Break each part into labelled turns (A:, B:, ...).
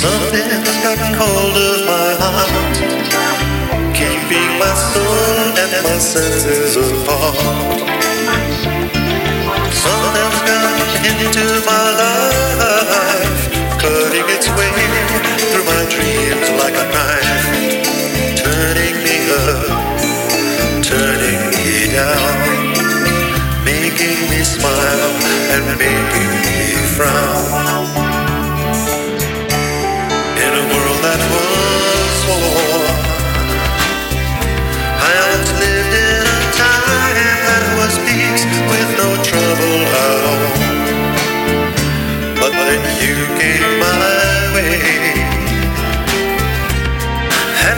A: Something's gotten hold of my heart, keeping my soul and my senses apart.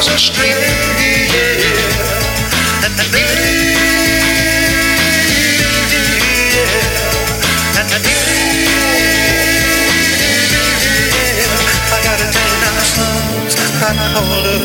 A: and. Yeah. And the I got a million dollars, I hold up.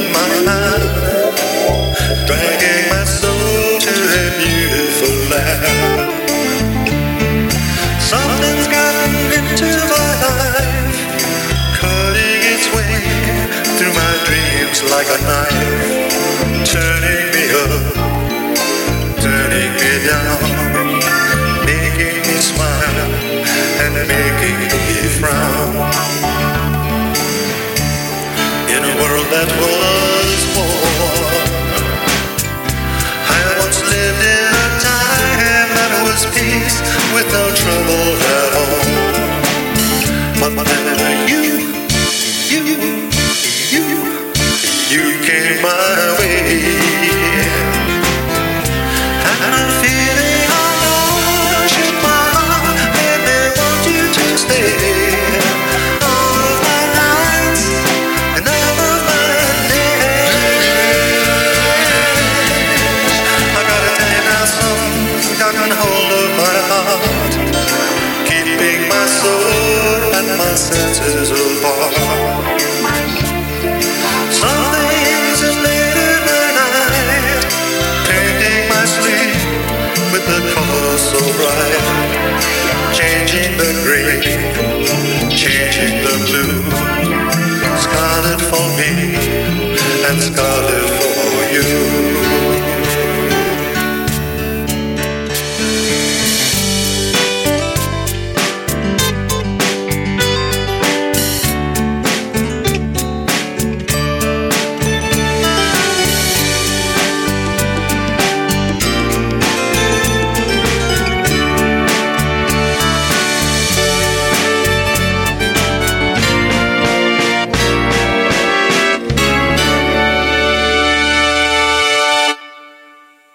A: chances are